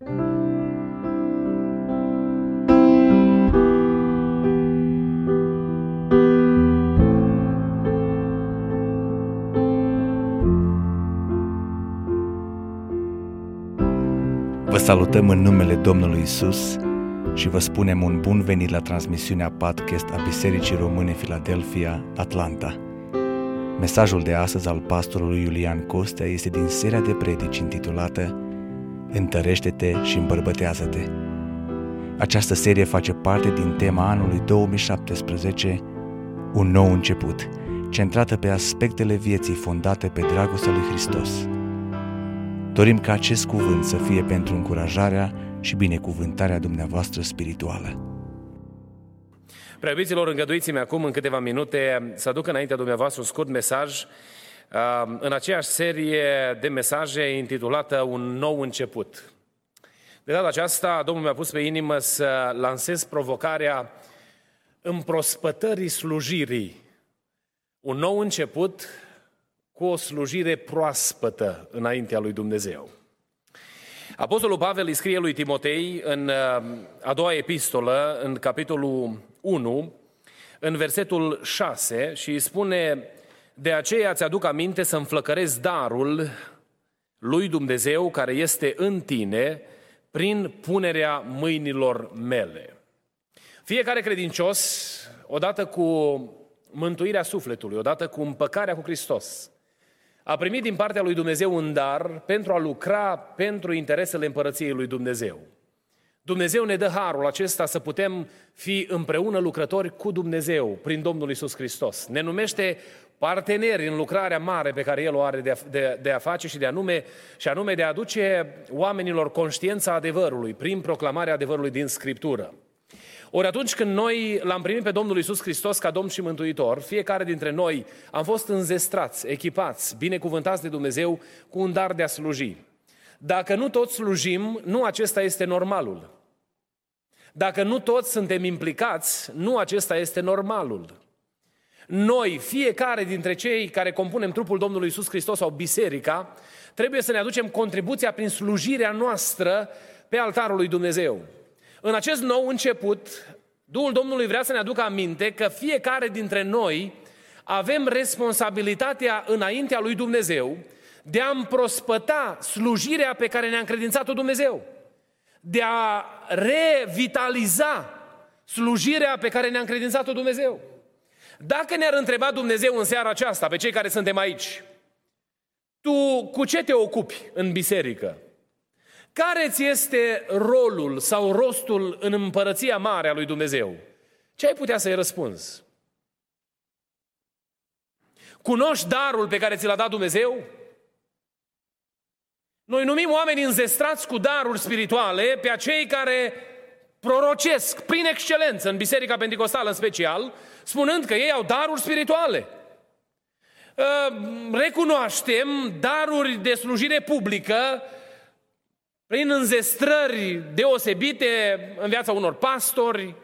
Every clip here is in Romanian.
Vă salutăm în numele Domnului Isus și vă spunem un bun venit la transmisiunea podcast a Bisericii Române Filadelfia, Atlanta. Mesajul de astăzi al pastorului Iulian Costea este din seria de predici intitulată Întărește-te și îmbărbătează-te. Această serie face parte din tema anului 2017, Un nou început, centrată pe aspectele vieții fondate pe dragostea lui Hristos – Dorim ca acest cuvânt să fie pentru încurajarea și binecuvântarea dumneavoastră spirituală. Preobiților, îngăduiți-mi acum în câteva minute să aduc înaintea dumneavoastră un scurt mesaj uh, în aceeași serie de mesaje intitulată Un nou început. De data aceasta, Domnul mi-a pus pe inimă să lansez provocarea împrospătării slujirii. Un nou început cu o slujire proaspătă înaintea lui Dumnezeu. Apostolul Pavel îi scrie lui Timotei în uh, a doua epistolă, în capitolul 1, în versetul 6 și îi spune De aceea ți-aduc aminte să înflăcărezi darul lui Dumnezeu care este în tine prin punerea mâinilor mele. Fiecare credincios, odată cu mântuirea sufletului, odată cu împăcarea cu Hristos, a primit din partea lui Dumnezeu un dar pentru a lucra pentru interesele împărăției lui Dumnezeu. Dumnezeu ne dă harul acesta să putem fi împreună lucrători cu Dumnezeu prin Domnul Isus Hristos. Ne numește parteneri în lucrarea mare pe care El o are de a, de, de a face și de anume, și anume de a aduce oamenilor conștiința adevărului prin proclamarea adevărului din Scriptură. Ori atunci când noi l-am primit pe Domnul Isus Hristos ca Domn și Mântuitor, fiecare dintre noi am fost înzestrați, echipați, binecuvântați de Dumnezeu cu un dar de a sluji. Dacă nu toți slujim, nu acesta este normalul. Dacă nu toți suntem implicați, nu acesta este normalul. Noi, fiecare dintre cei care compunem trupul Domnului Isus Hristos sau biserica, trebuie să ne aducem contribuția prin slujirea noastră pe altarul lui Dumnezeu. În acest nou început, Duhul Domnului vrea să ne aducă aminte că fiecare dintre noi avem responsabilitatea înaintea lui Dumnezeu de a împrospăta slujirea pe care ne-a încredințat-o Dumnezeu, de a revitaliza slujirea pe care ne-a încredințat-o Dumnezeu. Dacă ne-ar întreba Dumnezeu în seara aceasta, pe cei care suntem aici, tu cu ce te ocupi în biserică? Care ți este rolul sau rostul în împărăția mare a lui Dumnezeu? Ce ai putea să-i răspunzi? Cunoști darul pe care ți l-a dat Dumnezeu? Noi numim oameni înzestrați cu daruri spirituale pe acei care prorocesc prin excelență în Biserica Pentecostală în special, spunând că ei au daruri spirituale. Ă, recunoaștem daruri de slujire publică prin înzestrări deosebite în viața unor pastori,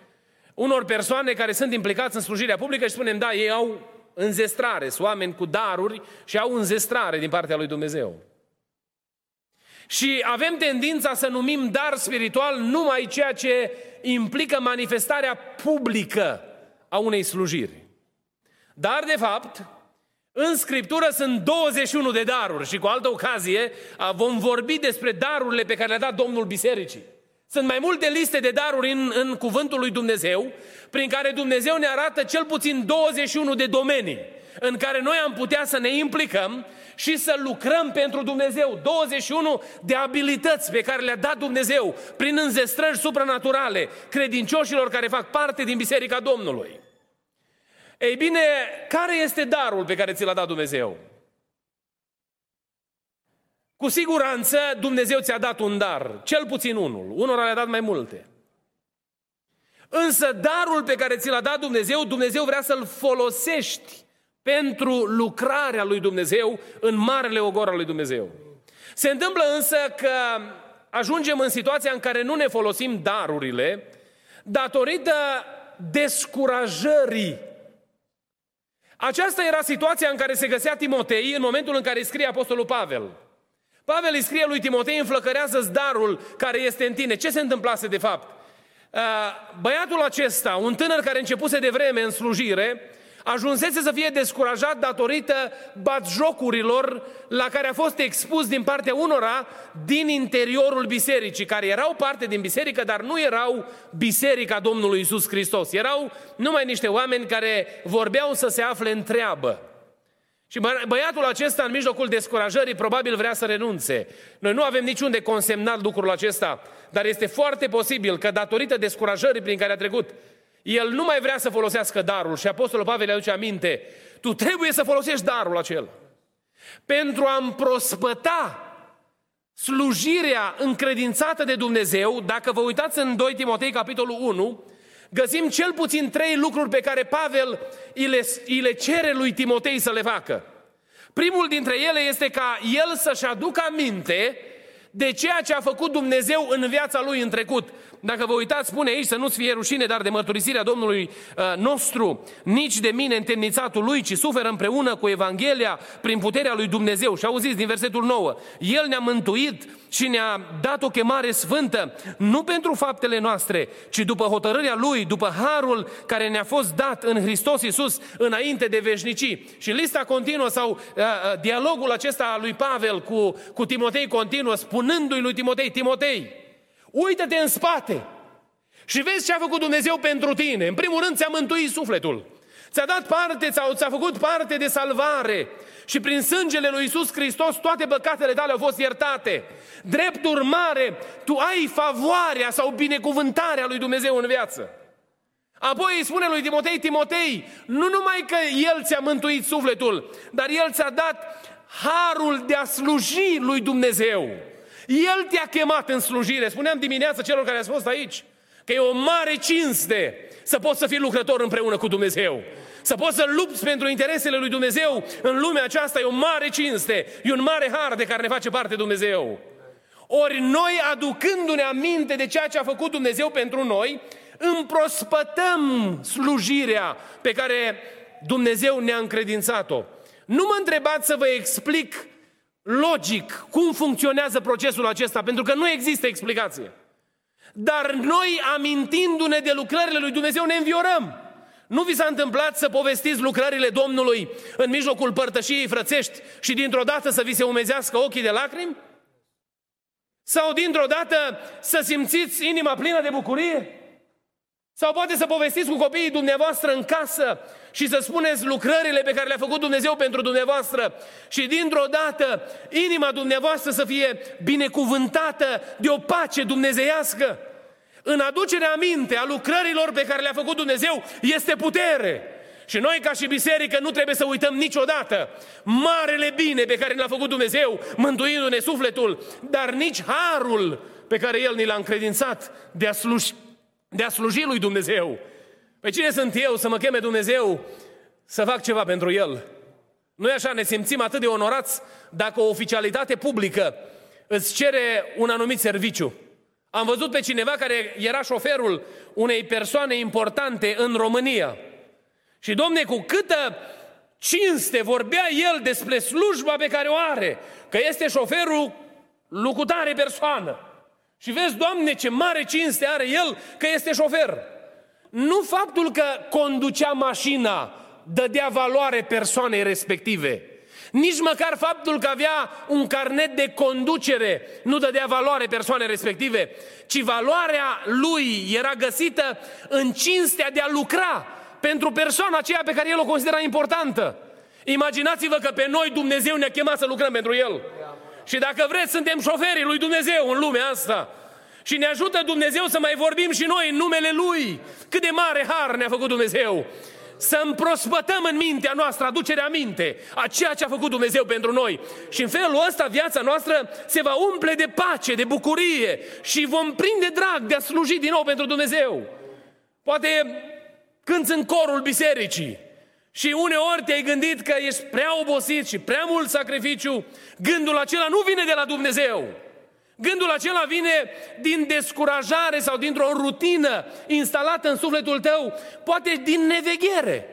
unor persoane care sunt implicați în slujirea publică și spunem, da, ei au înzestrare, sunt oameni cu daruri și au înzestrare din partea lui Dumnezeu. Și avem tendința să numim dar spiritual numai ceea ce implică manifestarea publică a unei slujiri. Dar, de fapt, în Scriptură sunt 21 de daruri și cu altă ocazie vom vorbi despre darurile pe care le-a dat Domnul Bisericii. Sunt mai multe liste de daruri în, în cuvântul lui Dumnezeu, prin care Dumnezeu ne arată cel puțin 21 de domenii în care noi am putea să ne implicăm și să lucrăm pentru Dumnezeu. 21 de abilități pe care le-a dat Dumnezeu prin înzestrări supranaturale credincioșilor care fac parte din Biserica Domnului. Ei bine, care este darul pe care ți l-a dat Dumnezeu? Cu siguranță Dumnezeu ți-a dat un dar, cel puțin unul. Unora le-a dat mai multe. Însă darul pe care ți l-a dat Dumnezeu, Dumnezeu vrea să-l folosești pentru lucrarea lui Dumnezeu în marele ogor al lui Dumnezeu. Se întâmplă însă că ajungem în situația în care nu ne folosim darurile datorită descurajării aceasta era situația în care se găsea Timotei în momentul în care scrie Apostolul Pavel. Pavel îi scrie lui Timotei, înflăcărează darul care este în tine. Ce se întâmplase de fapt? Uh, băiatul acesta, un tânăr care începuse de vreme în slujire, ajunsese să fie descurajat datorită batjocurilor la care a fost expus din partea unora din interiorul bisericii, care erau parte din biserică, dar nu erau biserica Domnului Isus Hristos. Erau numai niște oameni care vorbeau să se afle în treabă. Și băiatul acesta, în mijlocul descurajării, probabil vrea să renunțe. Noi nu avem niciun de consemnat lucrul acesta, dar este foarte posibil că datorită descurajării prin care a trecut, el nu mai vrea să folosească darul și Apostolul Pavel le aduce aminte, tu trebuie să folosești darul acela. Pentru a împrospăta slujirea încredințată de Dumnezeu, dacă vă uitați în 2 Timotei, capitolul 1, găsim cel puțin trei lucruri pe care Pavel îi le, îi le cere lui Timotei să le facă. Primul dintre ele este ca el să-și aducă aminte de ceea ce a făcut Dumnezeu în viața lui în trecut. Dacă vă uitați, spune aici să nu-ți fie rușine, dar de mărturisirea Domnului uh, nostru, nici de mine întemnițatul lui, ci suferă împreună cu Evanghelia prin puterea lui Dumnezeu. Și auziți din versetul 9, El ne-a mântuit și ne-a dat o chemare sfântă, nu pentru faptele noastre, ci după hotărârea Lui, după harul care ne-a fost dat în Hristos Iisus înainte de veșnicii. Și lista continuă sau uh, uh, dialogul acesta al lui Pavel cu, cu Timotei continuă, spunându-i lui Timotei, Timotei, Uită-te în spate și vezi ce a făcut Dumnezeu pentru tine. În primul rând ți-a mântuit sufletul. Ți-a dat parte sau ți-a făcut parte de salvare. Și prin sângele lui Isus Hristos toate păcatele tale au fost iertate. Drept urmare, tu ai favoarea sau binecuvântarea lui Dumnezeu în viață. Apoi îi spune lui Timotei, Timotei, nu numai că El ți-a mântuit sufletul, dar El ți-a dat harul de a sluji lui Dumnezeu. El te-a chemat în slujire. Spuneam dimineața celor care ați fost aici că e o mare cinste să poți să fii lucrător împreună cu Dumnezeu. Să poți să lupți pentru interesele lui Dumnezeu în lumea aceasta e o mare cinste, e un mare har de care ne face parte Dumnezeu. Ori noi, aducându-ne aminte de ceea ce a făcut Dumnezeu pentru noi, împrospătăm slujirea pe care Dumnezeu ne-a încredințat-o. Nu mă întrebați să vă explic logic cum funcționează procesul acesta, pentru că nu există explicație. Dar noi, amintindu-ne de lucrările lui Dumnezeu, ne înviorăm. Nu vi s-a întâmplat să povestiți lucrările Domnului în mijlocul părtășiei frățești și dintr-o dată să vi se umezească ochii de lacrimi? Sau dintr-o dată să simțiți inima plină de bucurie? Sau poate să povestiți cu copiii dumneavoastră în casă și să spuneți lucrările pe care le-a făcut Dumnezeu pentru dumneavoastră și dintr-o dată inima dumneavoastră să fie binecuvântată de o pace dumnezeiască. În aducerea aminte a lucrărilor pe care le-a făcut Dumnezeu este putere. Și noi ca și biserică nu trebuie să uităm niciodată marele bine pe care ne-a făcut Dumnezeu, mântuindu-ne sufletul, dar nici harul pe care El ni l-a încredințat de a sluji, de a sluji lui Dumnezeu. Pe cine sunt eu să mă cheme Dumnezeu să fac ceva pentru El? nu așa, ne simțim atât de onorați dacă o oficialitate publică îți cere un anumit serviciu. Am văzut pe cineva care era șoferul unei persoane importante în România. Și domne, cu câtă cinste vorbea el despre slujba pe care o are, că este șoferul lucutare persoană. Și vezi, Doamne, ce mare cinste are el că este șofer. Nu faptul că conducea mașina dădea valoare persoanei respective. Nici măcar faptul că avea un carnet de conducere nu dădea valoare persoanei respective, ci valoarea lui era găsită în cinstea de a lucra pentru persoana aceea pe care el o considera importantă. Imaginați-vă că pe noi Dumnezeu ne-a chemat să lucrăm pentru El. Și dacă vreți, suntem șoferii lui Dumnezeu în lumea asta. Și ne ajută Dumnezeu să mai vorbim și noi în numele Lui. Cât de mare har ne-a făcut Dumnezeu. Să împrospătăm în mintea noastră, aducerea minte a ceea ce a făcut Dumnezeu pentru noi. Și în felul ăsta viața noastră se va umple de pace, de bucurie și vom prinde drag de a sluji din nou pentru Dumnezeu. Poate când în corul bisericii și uneori te-ai gândit că ești prea obosit și prea mult sacrificiu, gândul acela nu vine de la Dumnezeu. Gândul acela vine din descurajare sau dintr-o rutină instalată în sufletul tău, poate din neveghere.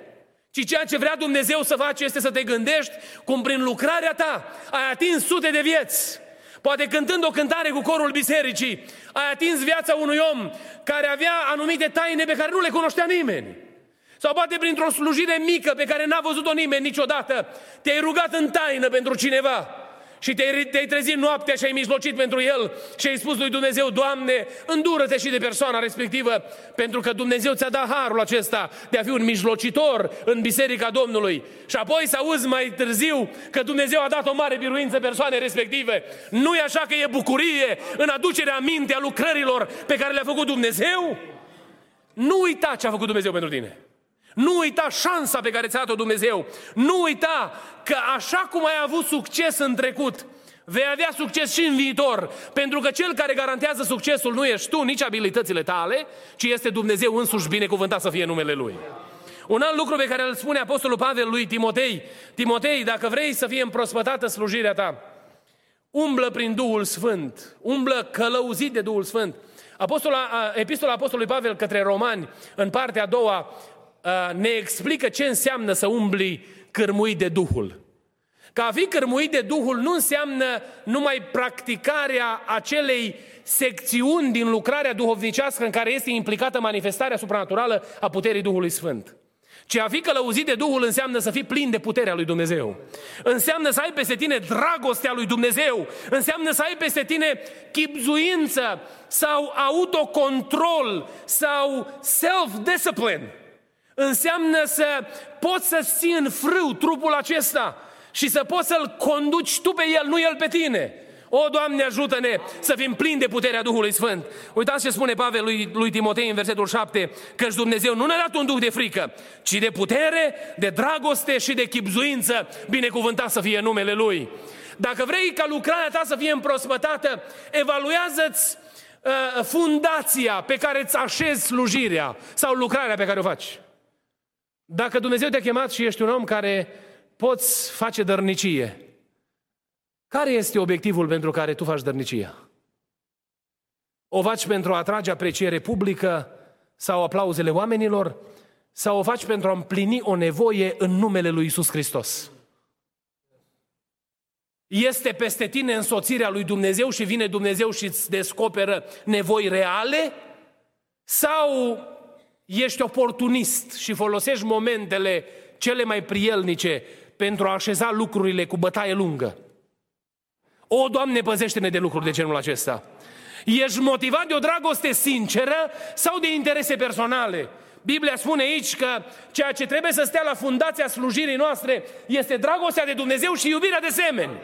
Ci ceea ce vrea Dumnezeu să faci este să te gândești cum prin lucrarea ta ai atins sute de vieți, Poate cântând o cântare cu corul bisericii, ai atins viața unui om care avea anumite taine pe care nu le cunoștea nimeni. Sau poate printr-o slujire mică pe care n-a văzut-o nimeni niciodată, te-ai rugat în taină pentru cineva și te-ai, te trezit noaptea și ai mijlocit pentru el și ai spus lui Dumnezeu, Doamne, îndură-te și de persoana respectivă, pentru că Dumnezeu ți-a dat harul acesta de a fi un mijlocitor în Biserica Domnului. Și apoi să auzi mai târziu că Dumnezeu a dat o mare biruință persoanei respective. Nu e așa că e bucurie în aducerea minte a lucrărilor pe care le-a făcut Dumnezeu? Nu uita ce a făcut Dumnezeu pentru tine. Nu uita șansa pe care ți-a dat-o Dumnezeu. Nu uita că așa cum ai avut succes în trecut, vei avea succes și în viitor. Pentru că cel care garantează succesul nu ești tu, nici abilitățile tale, ci este Dumnezeu însuși binecuvântat să fie numele Lui. Un alt lucru pe care îl spune Apostolul Pavel lui Timotei, Timotei, dacă vrei să fie împrospătată slujirea ta, umblă prin Duhul Sfânt, umblă călăuzit de Duhul Sfânt. Apostola, epistola Apostolului Pavel către romani, în partea a doua, ne explică ce înseamnă să umbli cârmuit de Duhul. Că a fi cârmuit de Duhul nu înseamnă numai practicarea acelei secțiuni din lucrarea duhovnicească în care este implicată manifestarea supranaturală a puterii Duhului Sfânt. Ce a fi călăuzit de Duhul înseamnă să fii plin de puterea lui Dumnezeu. Înseamnă să ai peste tine dragostea lui Dumnezeu. Înseamnă să ai peste tine chipzuință sau autocontrol sau self-discipline. Înseamnă să poți să ții în frâu trupul acesta și să poți să-l conduci tu pe el, nu el pe tine. O, Doamne, ajută-ne să fim plini de puterea Duhului Sfânt. Uitați ce spune Pavel lui, lui Timotei în versetul 7, că Dumnezeu nu ne-a dat un duh de frică, ci de putere, de dragoste și de chipzuință, binecuvântat să fie numele Lui. Dacă vrei ca lucrarea ta să fie împrospătată, evaluează-ți uh, fundația pe care îți așezi slujirea sau lucrarea pe care o faci. Dacă Dumnezeu te-a chemat și ești un om care poți face dărnicie, care este obiectivul pentru care tu faci dărnicia? O faci pentru a atrage apreciere publică sau aplauzele oamenilor? Sau o faci pentru a împlini o nevoie în numele lui Isus Hristos? Este peste tine însoțirea lui Dumnezeu și vine Dumnezeu și îți descoperă nevoi reale? Sau ești oportunist și folosești momentele cele mai prielnice pentru a așeza lucrurile cu bătaie lungă. O, Doamne, păzește-ne de lucruri de genul acesta. Ești motivat de o dragoste sinceră sau de interese personale? Biblia spune aici că ceea ce trebuie să stea la fundația slujirii noastre este dragostea de Dumnezeu și iubirea de semeni.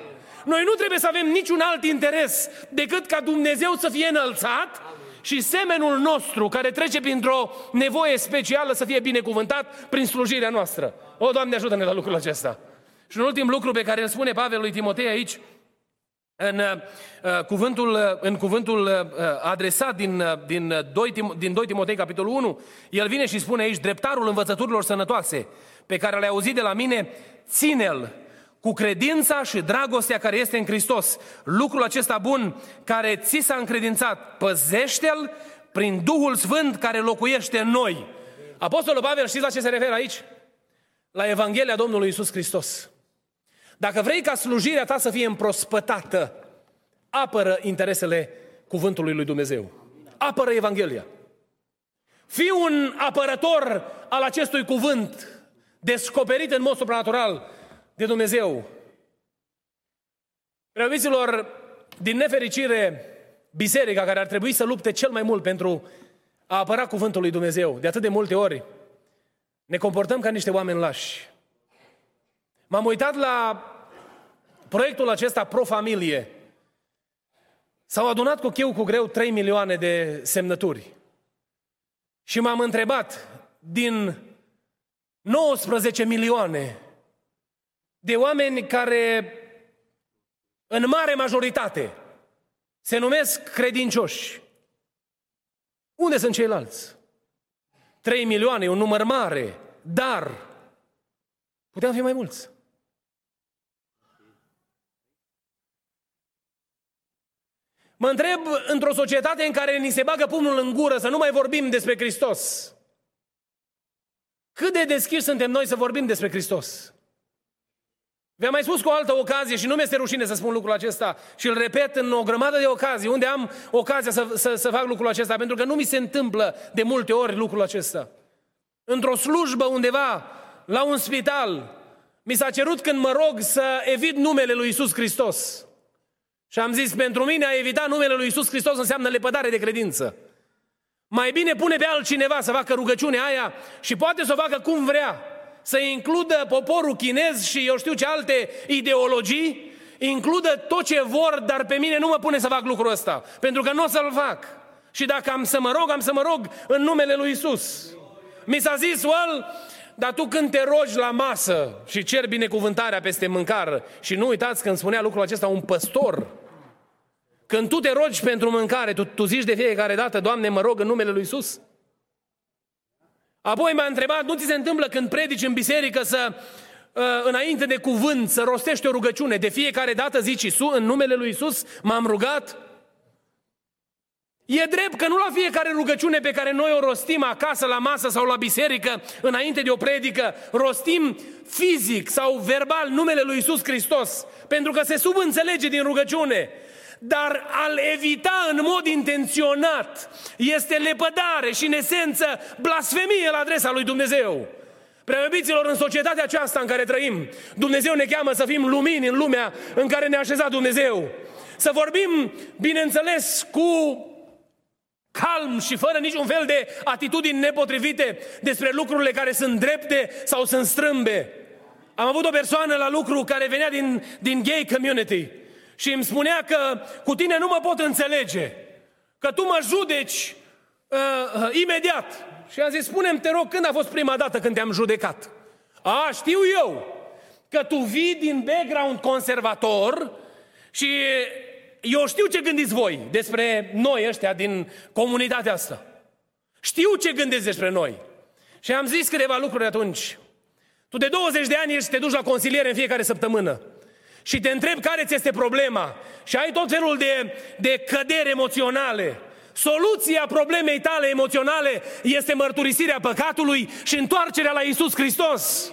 Noi nu trebuie să avem niciun alt interes decât ca Dumnezeu să fie înălțat și semenul nostru care trece printr-o nevoie specială să fie binecuvântat prin slujirea noastră. O, Doamne, ajută-ne la lucrul acesta. Și un ultim lucru pe care îl spune Pavel lui Timotei aici, în uh, cuvântul, uh, în cuvântul uh, adresat din, uh, din, 2, uh, din 2 Timotei, capitolul 1, el vine și spune aici, dreptarul învățăturilor sănătoase, pe care le-ai auzit de la mine, ține-l cu credința și dragostea care este în Hristos. Lucrul acesta bun care ți s-a încredințat, păzește-l prin Duhul Sfânt care locuiește în noi. Apostolul Pavel, știți la ce se referă aici? La Evanghelia Domnului Isus Hristos. Dacă vrei ca slujirea ta să fie împrospătată, apără interesele cuvântului lui Dumnezeu. Apără Evanghelia. Fii un apărător al acestui cuvânt descoperit în mod supranatural de Dumnezeu. Preobiților, din nefericire, biserica care ar trebui să lupte cel mai mult pentru a apăra cuvântul lui Dumnezeu, de atât de multe ori, ne comportăm ca niște oameni lași. M-am uitat la proiectul acesta pro-familie. S-au adunat cu cheu cu greu 3 milioane de semnături. Și m-am întrebat, din 19 milioane de oameni care, în mare majoritate, se numesc credincioși. Unde sunt ceilalți? 3 milioane, e un număr mare, dar puteam fi mai mulți. Mă întreb, într-o societate în care ni se bagă pumnul în gură să nu mai vorbim despre Hristos, cât de deschiși suntem noi să vorbim despre Hristos? V-am mai spus cu o altă ocazie și nu mi-este rușine să spun lucrul acesta și îl repet în o grămadă de ocazii unde am ocazia să, să, să fac lucrul acesta, pentru că nu mi se întâmplă de multe ori lucrul acesta. Într-o slujbă undeva, la un spital, mi s-a cerut când mă rog să evit numele lui Isus Hristos. Și am zis, pentru mine a evita numele lui Isus Hristos înseamnă lepădare de credință. Mai bine pune pe altcineva să facă rugăciunea aia și poate să o facă cum vrea. Să includă poporul chinez și eu știu ce alte ideologii, includă tot ce vor, dar pe mine nu mă pune să fac lucrul ăsta, pentru că nu o să-l fac. Și dacă am să mă rog, am să mă rog în numele lui Isus. Mi s-a zis, well, dar tu când te rogi la masă și cer binecuvântarea peste mâncare, și nu uitați când spunea lucrul acesta un păstor, când tu te rogi pentru mâncare, tu, tu zici de fiecare dată, Doamne, mă rog în numele Lui Isus? Apoi m-a întrebat, nu ți se întâmplă când predici în biserică să, uh, înainte de cuvânt, să rostești o rugăciune? De fiecare dată zici, Isus, în numele Lui Isus m-am rugat? E drept că nu la fiecare rugăciune pe care noi o rostim acasă, la masă sau la biserică, înainte de o predică, rostim fizic sau verbal numele lui Isus Hristos, pentru că se subînțelege din rugăciune. Dar al evita în mod intenționat este lepădare și în esență blasfemie la adresa lui Dumnezeu. Preobiților, în societatea aceasta în care trăim, Dumnezeu ne cheamă să fim lumini în lumea în care ne-a așezat Dumnezeu. Să vorbim, bineînțeles, cu calm și fără niciun fel de atitudini nepotrivite despre lucrurile care sunt drepte sau sunt strâmbe. Am avut o persoană la lucru care venea din, din gay community și îmi spunea că cu tine nu mă pot înțelege, că tu mă judeci uh, uh, imediat. Și am zis, spune te rog, când a fost prima dată când te-am judecat? A, știu eu că tu vii din background conservator și eu știu ce gândiți voi despre noi ăștia din comunitatea asta. Știu ce gândiți despre noi. Și am zis câteva lucruri atunci. Tu de 20 de ani ești, te duci la consiliere în fiecare săptămână și te întrebi care ți este problema și ai tot felul de, de căderi emoționale. Soluția problemei tale emoționale este mărturisirea păcatului și întoarcerea la Isus Hristos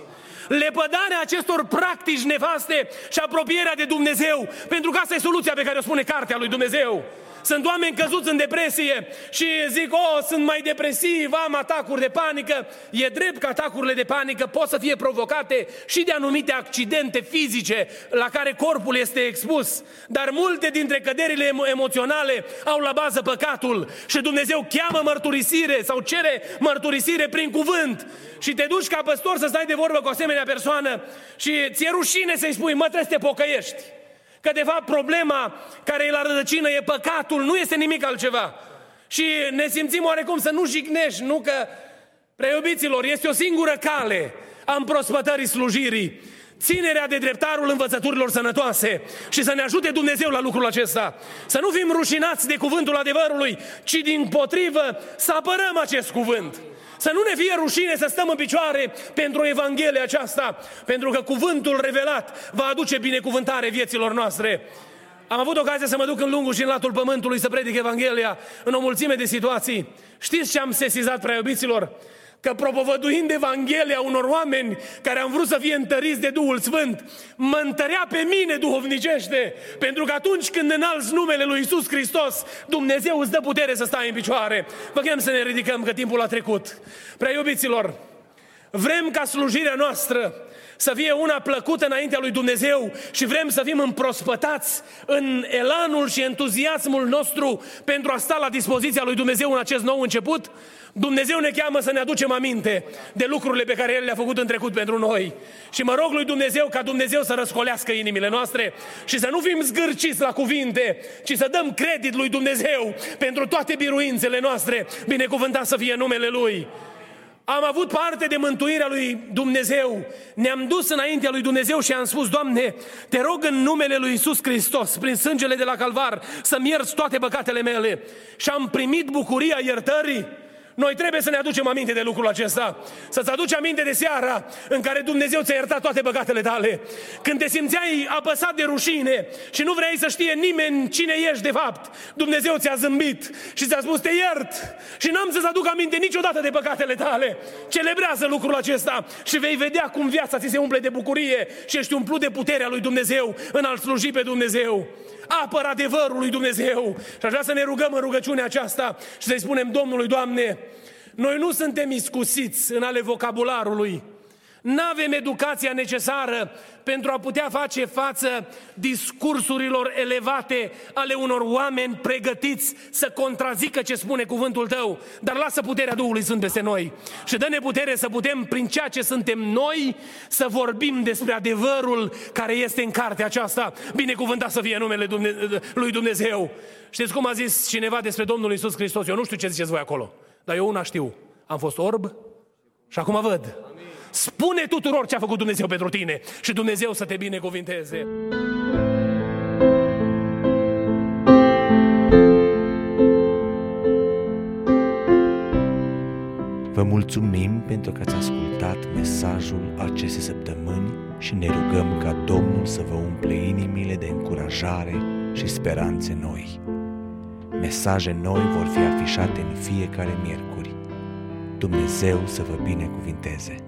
lepădarea acestor practici nefaste și apropierea de Dumnezeu, pentru că asta e soluția pe care o spune cartea lui Dumnezeu. Sunt oameni căzuți în depresie și zic, oh, sunt mai depresiv, am atacuri de panică. E drept că atacurile de panică pot să fie provocate și de anumite accidente fizice la care corpul este expus. Dar multe dintre căderile emo- emoționale au la bază păcatul și Dumnezeu cheamă mărturisire sau cere mărturisire prin cuvânt. Și te duci ca păstor să stai de vorbă cu o asemenea persoană și ți-e rușine să-i spui, mă, trebuie să te pocăiești. Că de fapt problema care e la rădăcină e păcatul, nu este nimic altceva. Și ne simțim oarecum să nu jignești, nu că, preiubiților, este o singură cale a împrospătării slujirii. Ținerea de dreptarul învățăturilor sănătoase și să ne ajute Dumnezeu la lucrul acesta. Să nu fim rușinați de cuvântul adevărului, ci din potrivă să apărăm acest cuvânt. Să nu ne fie rușine să stăm în picioare pentru Evanghelia aceasta, pentru că cuvântul revelat va aduce binecuvântare vieților noastre. Am avut ocazia să mă duc în lungul și în latul pământului să predic Evanghelia în o mulțime de situații. Știți ce am sesizat, prea iubiților? Că propovăduind Evanghelia unor oameni care am vrut să fie întăriți de Duhul Sfânt, mă întărea pe mine duhovnicește, pentru că atunci când înalți numele lui Isus Hristos, Dumnezeu îți dă putere să stai în picioare. Vă chem să ne ridicăm, că timpul a trecut. Prea iubiților, vrem ca slujirea noastră să fie una plăcută înaintea lui Dumnezeu și vrem să fim împrospătați în elanul și entuziasmul nostru pentru a sta la dispoziția lui Dumnezeu în acest nou început, Dumnezeu ne cheamă să ne aducem aminte de lucrurile pe care El le-a făcut în trecut pentru noi. Și mă rog lui Dumnezeu ca Dumnezeu să răscolească inimile noastre și să nu fim zgârciți la cuvinte, ci să dăm credit lui Dumnezeu pentru toate biruințele noastre. Binecuvântat să fie numele Lui. Am avut parte de mântuirea lui Dumnezeu. Ne-am dus înaintea lui Dumnezeu și am spus, Doamne, te rog în numele lui Isus Hristos, prin sângele de la Calvar, să-mi ierți toate păcatele mele. Și am primit bucuria iertării Noi trebuie să ne aducem aminte de lucrul acesta. Să-ți aduci aminte de seara în care Dumnezeu ți-a iertat toate păcatele tale. Când te simțeai apăsat de rușine și nu vrei să știe nimeni cine ești de fapt, Dumnezeu ți-a zâmbit și ți-a spus te iert și n-am să-ți aduc aminte niciodată de păcatele tale. Celebrează lucrul acesta și vei vedea cum viața ți se umple de bucurie și ești umplut de puterea lui Dumnezeu în a-L sluji pe Dumnezeu apăr adevărul lui Dumnezeu. Și aș vrea să ne rugăm în rugăciunea aceasta și să-i spunem Domnului, Doamne, noi nu suntem iscusiți în ale vocabularului, nu avem educația necesară pentru a putea face față discursurilor elevate ale unor oameni pregătiți să contrazică ce spune cuvântul tău. Dar lasă puterea Duhului Sfânt peste noi și dă-ne putere să putem, prin ceea ce suntem noi, să vorbim despre adevărul care este în cartea aceasta. Binecuvântat să fie numele Dumne- lui Dumnezeu. Știți cum a zis cineva despre Domnul Isus Hristos? Eu nu știu ce ziceți voi acolo, dar eu una știu. Am fost orb și acum văd. Spune tuturor ce a făcut Dumnezeu pentru tine și Dumnezeu să te binecuvinteze. Vă mulțumim pentru că ați ascultat mesajul acestei săptămâni și ne rugăm ca Domnul să vă umple inimile de încurajare și speranțe noi. Mesaje noi vor fi afișate în fiecare miercuri. Dumnezeu să vă binecuvinteze!